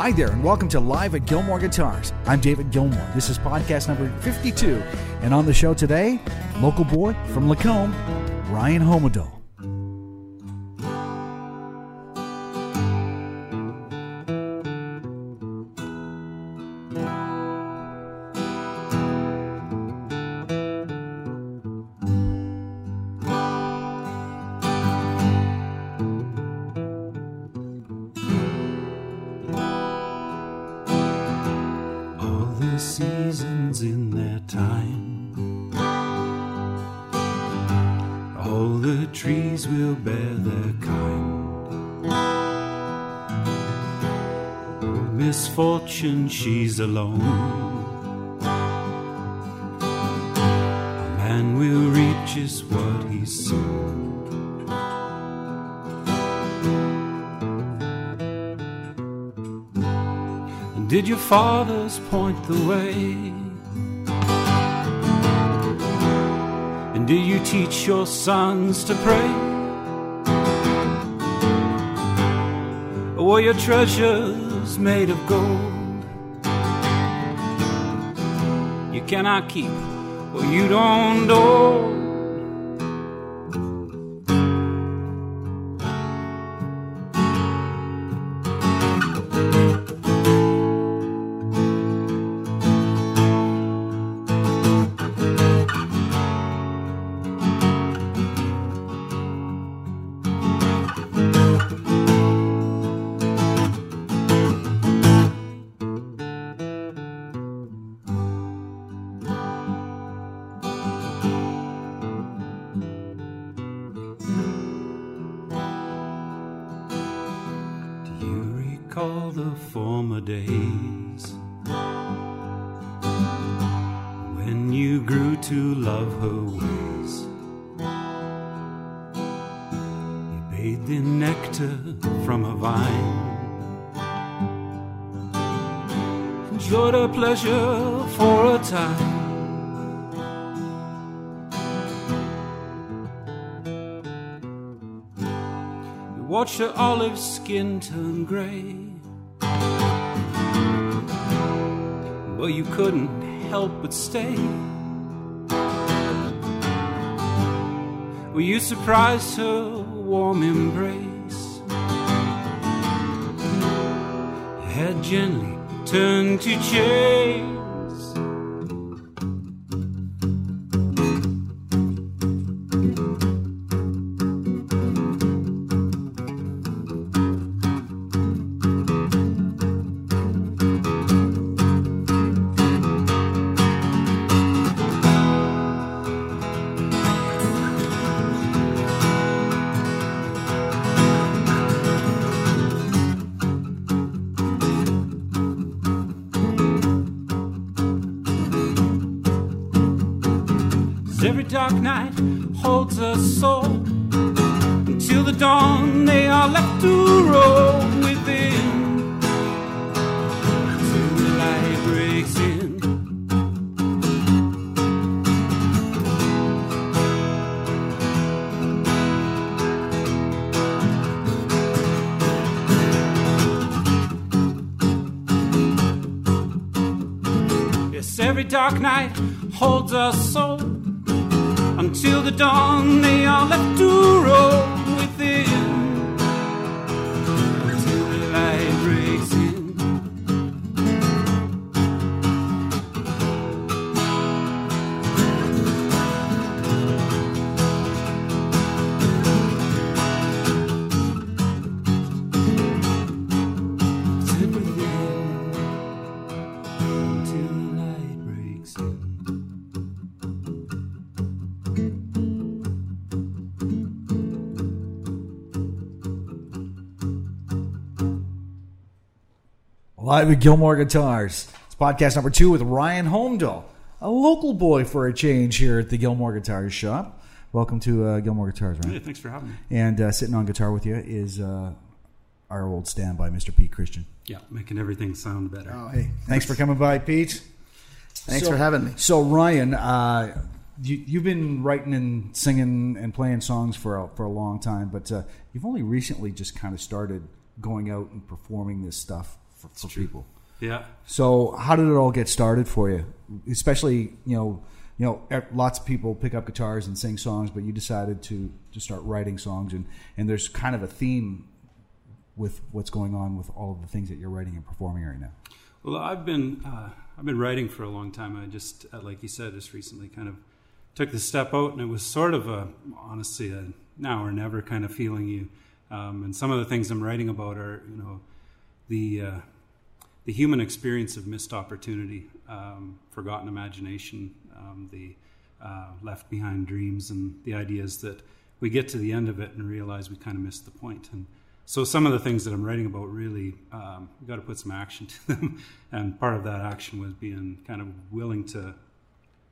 Hi there, and welcome to Live at Gilmore Guitars. I'm David Gilmore. This is podcast number 52. And on the show today, local boy from Lacombe, Ryan Homodole. Alone. A man will reap just what he's sown. Did your fathers point the way? And did you teach your sons to pray? Or were your treasures made of gold? You cannot keep Well, you don't know. Former days when you grew to love her ways? You bathed in nectar from a vine, enjoyed her pleasure for a time. You watched her olive skin turn gray. But you couldn't help but stay. Well, you surprised her warm embrace. Head gently turned to chains. Every dark night holds a soul. Until the dawn, they are left to roll Live at Gilmore Guitars. It's podcast number two with Ryan Homedale, a local boy for a change here at the Gilmore Guitars shop. Welcome to uh, Gilmore Guitars, Hey, Ryan. thanks for having me. And uh, sitting on guitar with you is uh, our old standby, Mr. Pete Christian. Yeah, making everything sound better. Oh, hey, thanks for coming by, Pete. Thanks So- for having me. So, Ryan, uh, you, you've been writing and singing and playing songs for a, for a long time, but uh, you've only recently just kind of started going out and performing this stuff for, for people. Yeah. So how did it all get started for you? Especially, you know, you know, e- lots of people pick up guitars and sing songs, but you decided to to start writing songs, and and there's kind of a theme with what's going on with all of the things that you're writing and performing right now. Well, I've been uh, I've been writing for a long time. I just, uh, like you said, just recently kind of took the step out, and it was sort of a honestly a now or never kind of feeling. You um, and some of the things I'm writing about are you know the uh, the human experience of missed opportunity, um, forgotten imagination, um, the uh, left behind dreams, and the ideas that we get to the end of it and realize we kind of missed the point. And so some of the things that I'm writing about really, um, got to put some action to them. and part of that action was being kind of willing to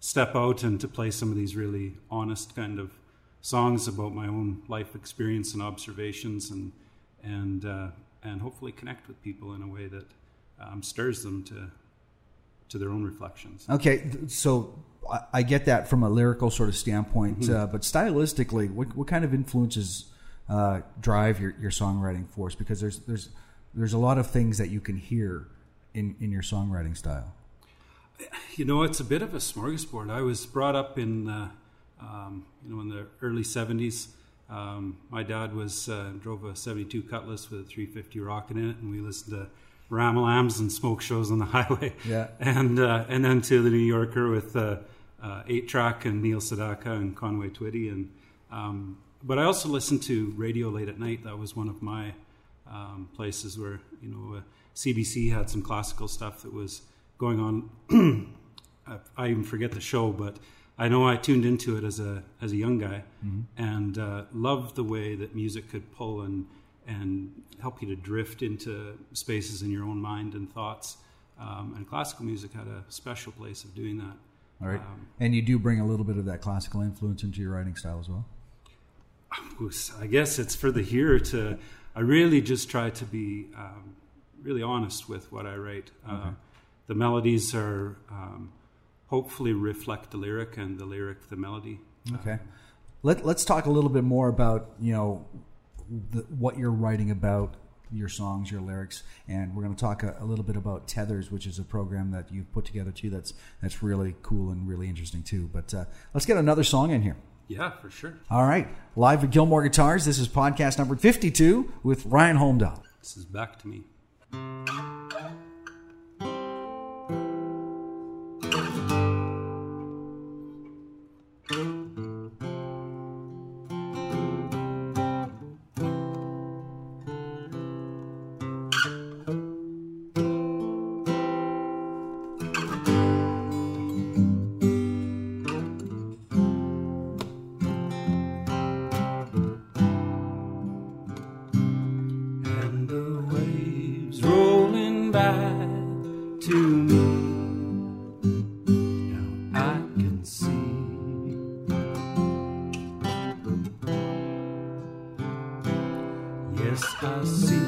step out and to play some of these really honest kind of songs about my own life experience and observations and and uh, and hopefully connect with people in a way that um, stirs them to to their own reflections. Okay, so I, get that from a lyrical sort of standpoint, uh, but stylistically, what, what kind of influences uh, drive your, your songwriting force? Because there's there's there's a lot of things that you can hear in, in your songwriting style. You know, it's a bit of a smorgasbord. I was brought up in, uh, um, you know, in the early '70s. Um, my dad was uh, drove a '72 Cutlass with a 350 rocket in it, and we listened to Ramalams and smoke shows on the highway. Yeah. and uh, and then to the New Yorker with uh, uh, Eight Track and Neil Sedaka and Conway Twitty, and um, but I also listened to radio late at night. That was one of my um, places where you know uh, CBC had some classical stuff that was going on. I, I even forget the show, but I know I tuned into it as a as a young guy and uh, loved the way that music could pull and and help you to drift into spaces in your own mind and thoughts. Um, and classical music had a special place of doing that. All right, Um, and you do bring a little bit of that classical influence into your writing style as well. I guess it's for the hearer to. I really just try to be um, really honest with what I write. Uh, the melodies are um, hopefully reflect the lyric, and the lyric the melody. Okay. Let, let's talk a little bit more about, you know, the, what you're writing about, your songs, your lyrics, and we're going to talk a, a little bit about Tethers, which is a program that you've put together too. That's that's really cool and really interesting too. But uh, let's get another song in here. Yeah, for sure. All right, live at Gilmore Guitars. This is podcast number 52 with Ryan Holmdahl. This is back to me. Yes, I see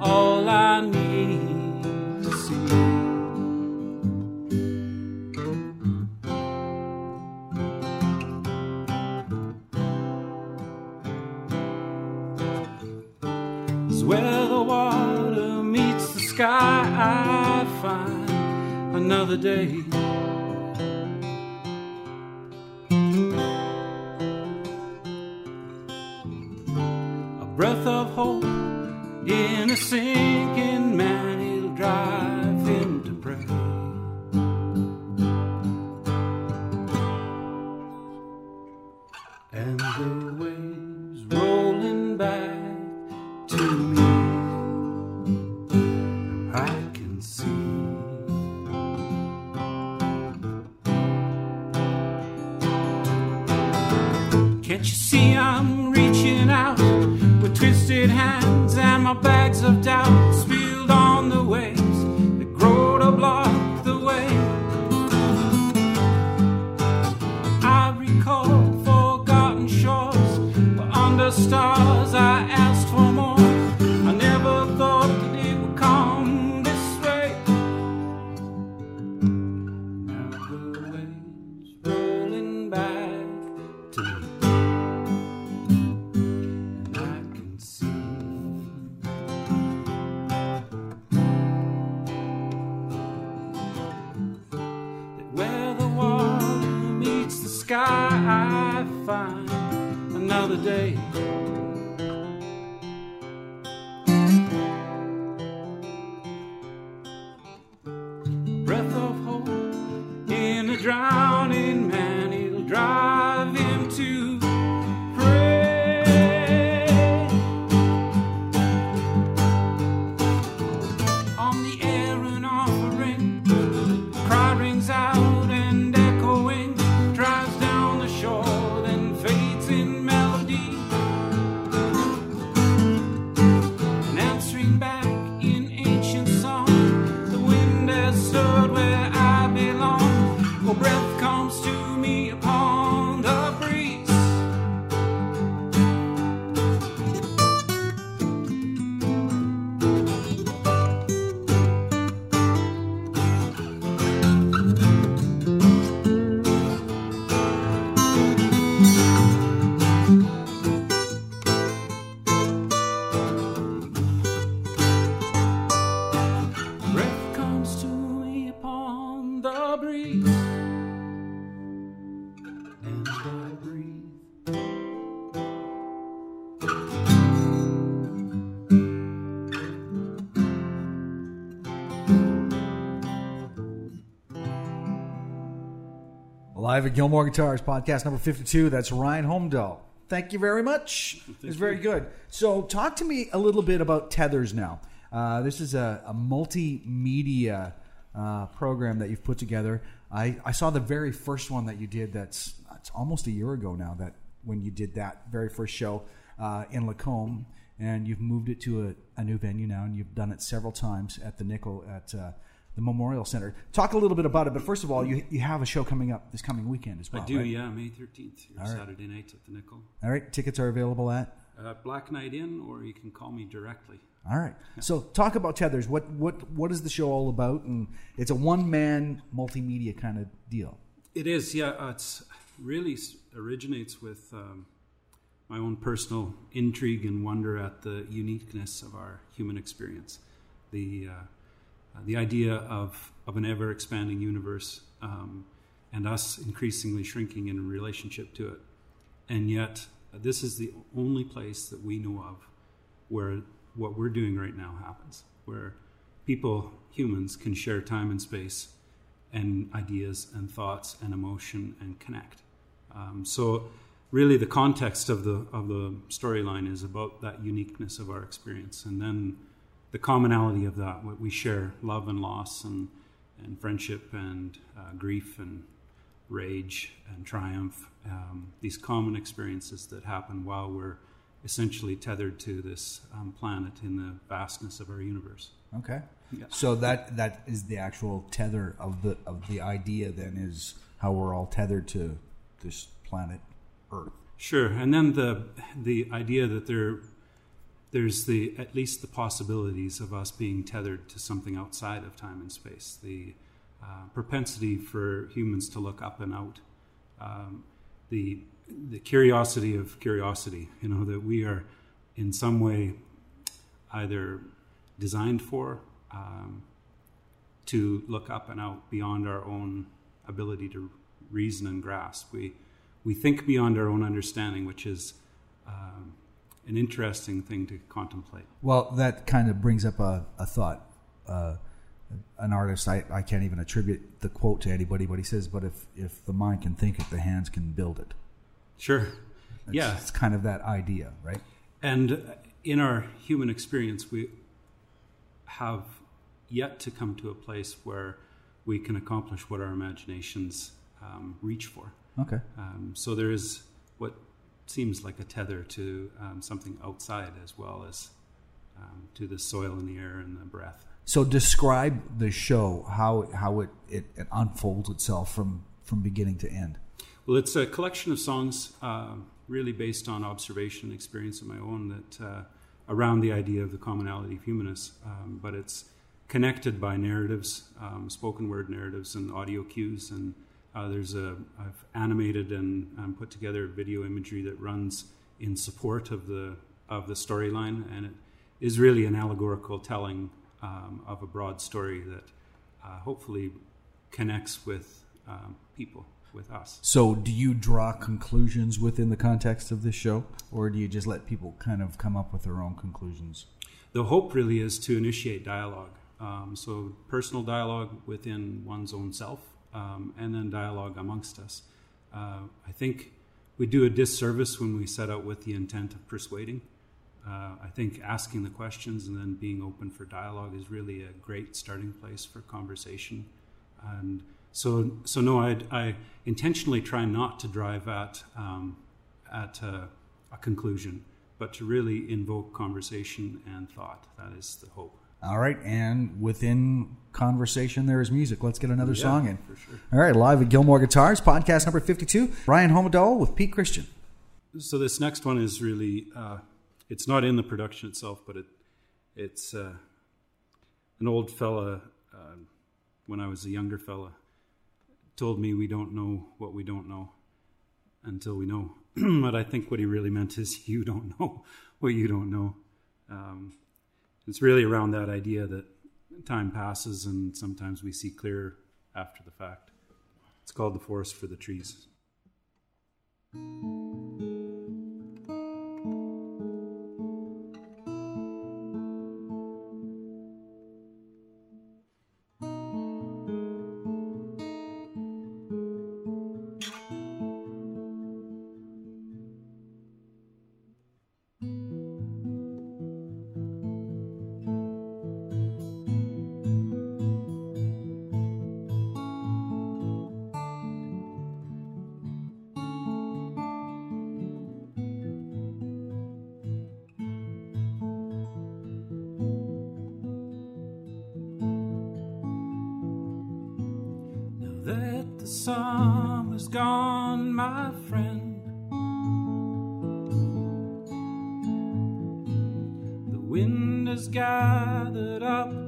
all I need to see. is where the water meets the sky. I find another day. I'm reaching out with twisted hands and my bags of doubt the and I. Live at Gilmore Guitars, podcast number 52. That's Ryan Holmdahl. Thank you very much. it's very good. So, talk to me a little bit about Tethers now. Uh, this is a, a multimedia uh, program that you've put together. I, I saw the very first one that you did that's, that's almost a year ago now, that when you did that very first show uh, in Lacombe, and you've moved it to a, a new venue now, and you've done it several times at the Nickel at uh, the Memorial Center. Talk a little bit about it, but first of all, you, you have a show coming up this coming weekend as well. I do, right? yeah, May 13th, right. Saturday night at the Nickel. All right, tickets are available at. Uh, Black Knight Inn, or you can call me directly. All right. So talk about Tethers. What what what is the show all about? And it's a one man multimedia kind of deal. It is, yeah. Uh, it's really originates with um, my own personal intrigue and wonder at the uniqueness of our human experience, the uh, the idea of of an ever expanding universe, um, and us increasingly shrinking in relationship to it, and yet this is the only place that we know of where what we're doing right now happens, where people, humans, can share time and space and ideas and thoughts and emotion and connect. Um, so, really, the context of the of the storyline is about that uniqueness of our experience, and then the commonality of that, what we share, love and loss, and and friendship and uh, grief and rage and triumph. Um, these common experiences that happen while we're essentially tethered to this um, planet in the vastness of our universe. Okay. Yeah. So that that is the actual tether of the of the idea. Then is how we're all tethered to this planet Earth. Sure, and then the the idea that there there's the at least the possibilities of us being tethered to something outside of time and space. The uh, propensity for humans to look up and out. Um, the the curiosity of curiosity. You know that we are in some way either designed for um, to look up and out beyond our own ability to reason and grasp. We we think beyond our own understanding, which is um, an interesting thing to contemplate. Well, that kind of brings up a, a thought. Uh, an artist, I, I can't even attribute the quote to anybody, but he says, "But if if the mind can think it, the hands can build it." Sure. It's, yeah. it's kind of that idea, right? And in our human experience, we have yet to come to a place where we can accomplish what our imaginations um, reach for. Okay. Um, so there is what seems like a tether to um, something outside as well as um, to the soil and the air and the breath. So describe the show, how how it, it, it unfolds itself from from beginning to end. Well, it's a collection of songs uh, really based on observation and experience of my own that uh, around the idea of the commonality of humanness, um, but it's connected by narratives, um, spoken word narratives, and audio cues. And uh, there's a I've animated and um, put together video imagery that runs in support of the of the storyline, and it is really an allegorical telling um, of a broad story that uh, hopefully connects with um, people. with us. So, do you draw conclusions within the context of this show, or do you just let people kind of come up with their own conclusions? The hope really is to initiate dialogue. Um, so, personal dialogue within one's own self, um, and then dialogue amongst us. Uh, I think we do a disservice when we set out with the intent of persuading. Uh, I think asking the questions and then being open for dialogue is really a great starting place for conversation. And so, so no, I, I intentionally try not to drive at um, at a, a conclusion, but to really invoke conversation and thought. That is the hope. All right, and within conversation, there is music. Let's get another Yeah, song in. for sure. All right, live at Gilmore Guitars, podcast number 52. Ryan Homodol with Pete Christian. So this next one is really uh, it's not in the production itself, but it it's uh, an old fella uh, when I was a younger fella told me we don't know what we don't know until we know. but I think what he really meant is you don't know what you don't know. Um, it's really around that idea that time passes and sometimes we see clearer after the fact. It's called the forest for the trees. The summer's gone, my friend, the wind has gathered up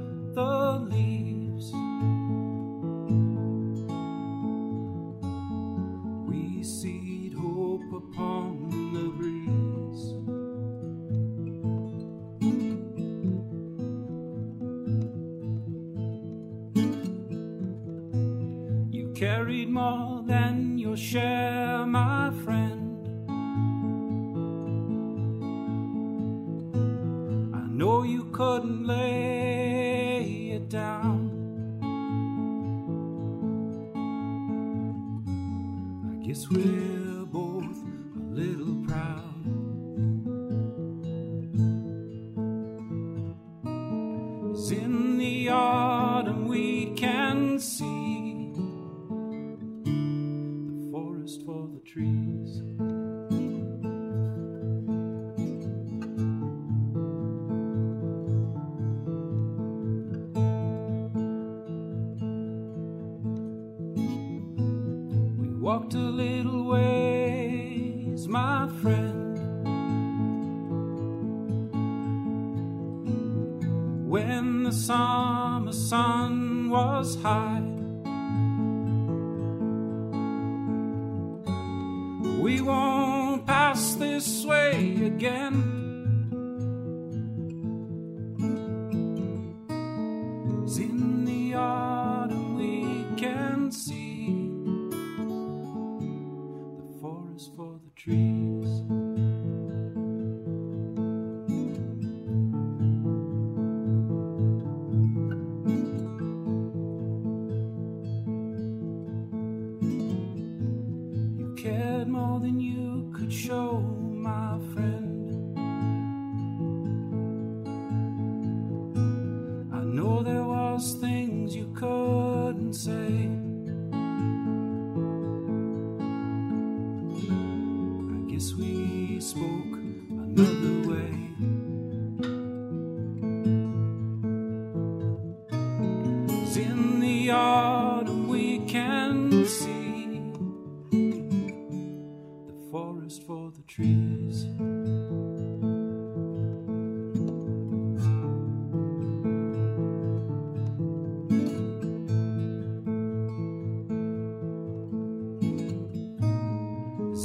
'Cause in the autumn we can see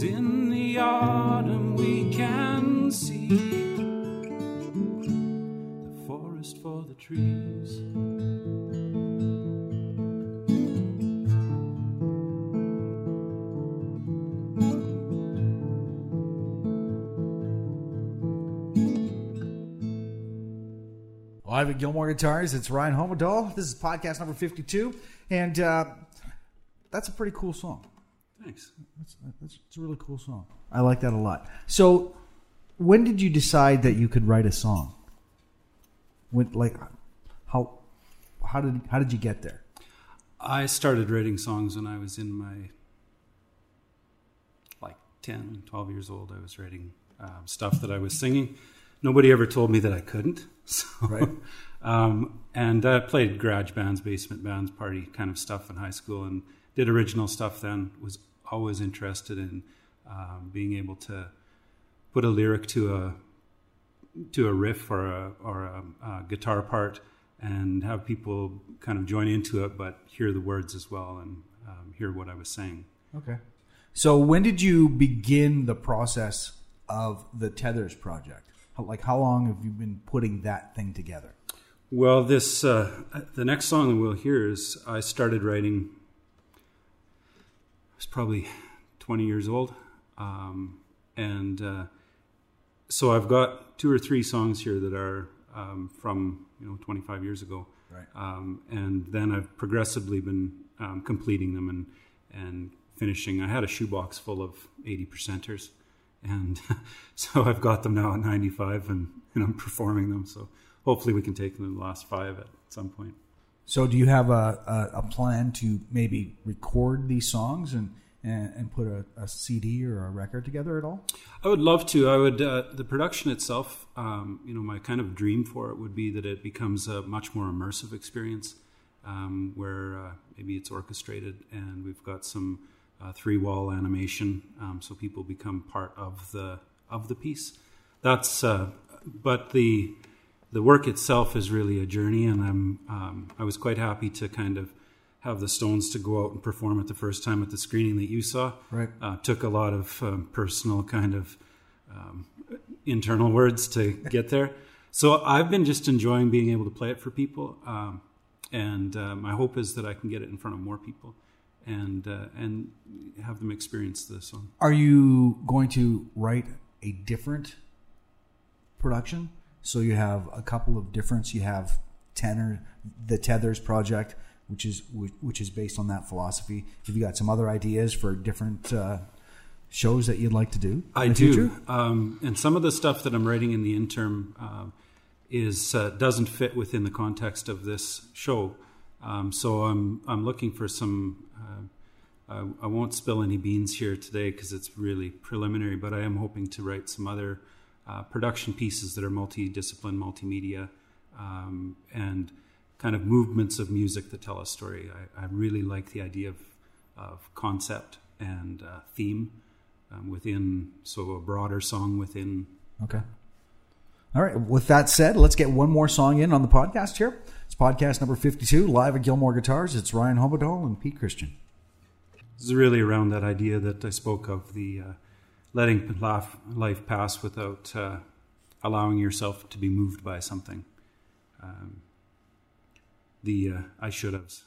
In the autumn we can see the forest for the trees. Live at Gilmore Guitars, it's Ryan Homadall. This is podcast number 52, and uh, that's a pretty cool song. Thanks. That's, that's, it's a really cool song. I like that a lot. So, when did you decide that you could write a song? When, like, how how did how did you get there? I started writing songs when I was in my like 10, 12 years old. I was writing um, stuff that I was singing. Nobody ever told me that I couldn't. So, Right. um, and I played garage bands, basement bands, party kind of stuff in high school, and did original stuff. Then was always interested in um, being able to put a lyric to a to a riff or a or a, a guitar part and have people kind of join into it, but hear the words as well and um, hear what I was saying. Okay. So, when did you begin the process of the Tethers project? How, like, how long have you been putting that thing together? Well, this uh, the next song that we'll hear is I started writing. Was probably twenty years old, um, and uh, so I've got two or three songs here that are um, from you know twenty five years ago, Right. um, and then I've progressively been um, completing them and and finishing. I had a shoebox full of eighty percenters, and so I've got them now at ninety five, and, and I'm performing them. So hopefully we can take them to the last five at some point. So, do you have a, a, a plan to maybe record these songs and and, and put a, a CD or a record together at all? I would love to. I would. Uh, the production itself, um, you know, my kind of dream for it would be that it becomes a much more immersive experience, um, where uh, maybe it's orchestrated and we've got some uh, three-wall animation, um, so people become part of the of the piece. That's. Uh, but the the work itself is really a journey, and I'm. Um, I was quite happy to kind of have the Stones to go out and perform it the first time at the screening that you saw Right. uh, took a lot of um, personal kind of um, internal words to get there. So I've been just enjoying being able to play it for people, um, and uh, my hope is that I can get it in front of more people and uh, and have them experience the song. Are you going to write a different production? So you have a couple of differents. You have Tenor, the Tethers project, which is which, is based on that philosophy. Have you got some other ideas for different uh, shows that you'd like to do? I do, um, and some of the stuff that I'm writing in the interim um is uh, doesn't fit within the context of this show. Um, so I'm I'm looking for some. Uh, I, I won't spill any beans here today because it's really preliminary, but I am hoping to write some other uh, production pieces that are multidiscipline, multimedia, um, and kind of movements of music that tell a story. I, I really like the idea of, of concept and uh, theme um, within so a broader song within Okay. All right. With that said, let's get one more song in on the podcast here. It's podcast number 52, live at Gilmore Guitars. It's Ryan Hobodol and Pete Christian. This is really around that idea that I spoke of the uh, letting life, pass without uh, allowing yourself to be moved by something. Um, the uh, I should have's.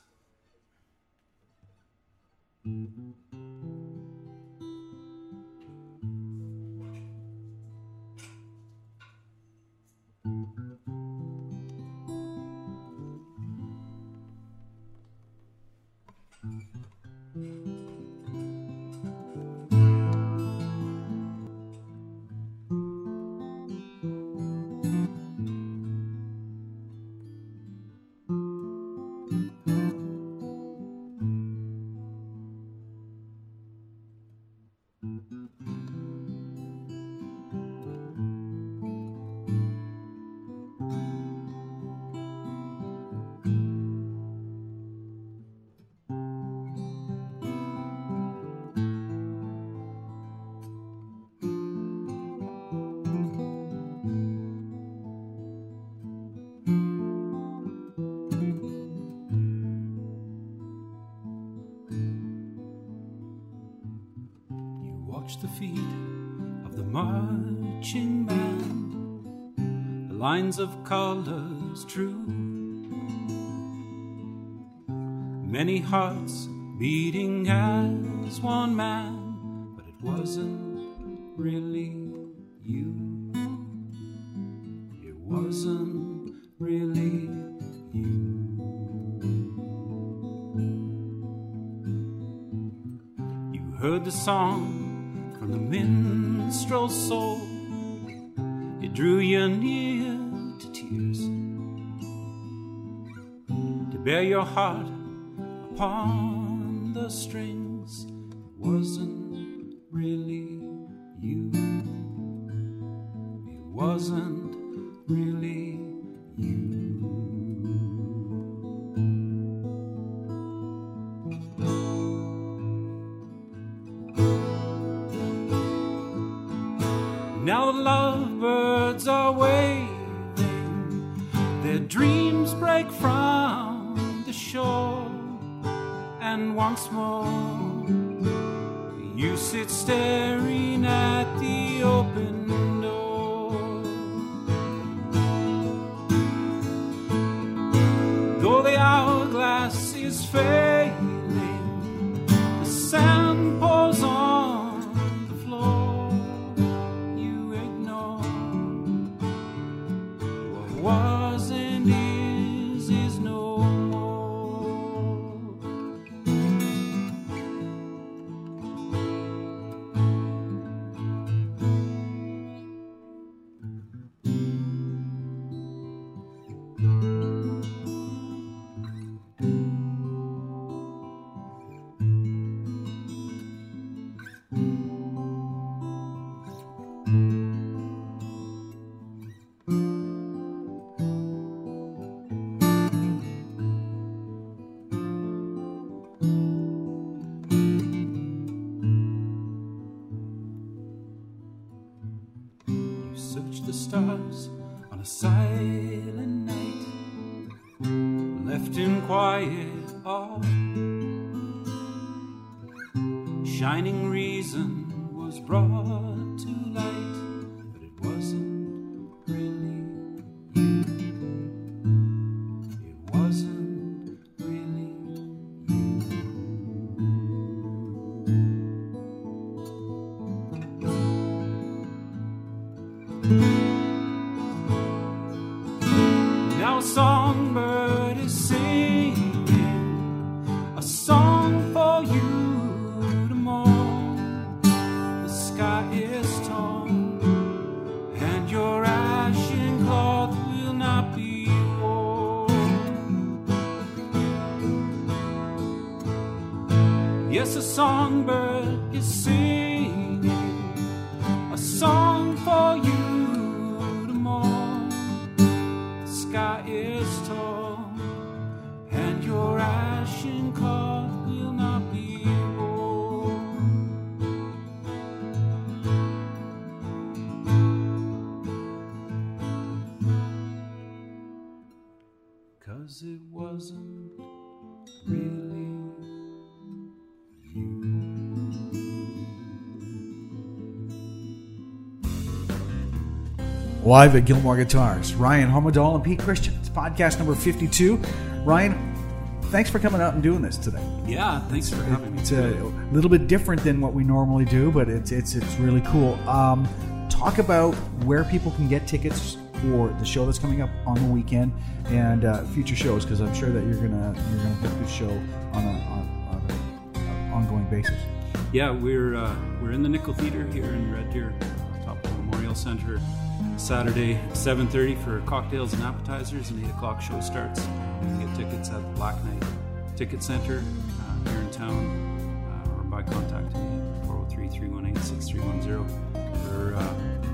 The feet of the marching band, the lines of colors true. Many hearts beating as one man, but it wasn't really. It wasn't really heart upon the strings. Wasn't really you. It wasn't really you. Now the lovebirds are waving, their dreams break from and once more. You sit staring at Cause it wasn't really Live at Gilmore Guitars, Ryan Homadol and Pete Christian. It's podcast number 52. Ryan, thanks for coming out and doing this today. Yeah, thanks for having me. It's a little bit different than what we normally do, but it's it's it's really cool. Um, talk about where people can get tickets for the show that's coming up on the weekend and uh, future shows, because I'm sure that you're gonna you're gonna put this show on on, on a, a ongoing basis. Yeah, we're uh, we're in the Nickel Theater here in Red Deer, uh, top of the Memorial Center. Saturday, 7:30 for cocktails and appetizers, and 8 o'clock show starts. You can get tickets at the Black Knight Ticket Center uh, here in town, uh, or by contacting me 403-318-6310. We're, uh,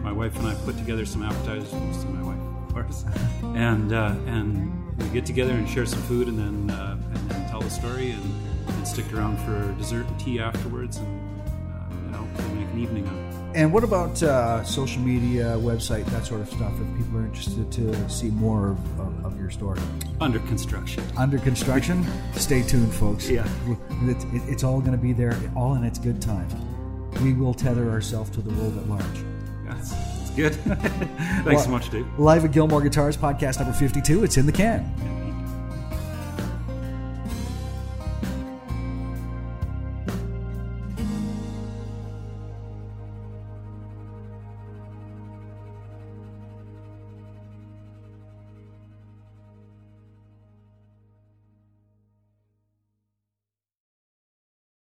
my wife and I put together some appetizers, mostly my wife, of course, and uh, and we get together and share some food, and then uh, and then tell the story, and, and stick around for dessert and tea afterwards, and uh, you know, make an evening of it. And what about uh, social media, website, that sort of stuff? If people are interested to see more of, of, of your story, Under construction. under construction, stay tuned, folks. Yeah. It's, it's all going to be there, all in its good time. We will tether ourselves to the world at large. Good. Thanks Well- so much, Dave. Live at Gilmore Guitars, podcast number 52. It's in the can.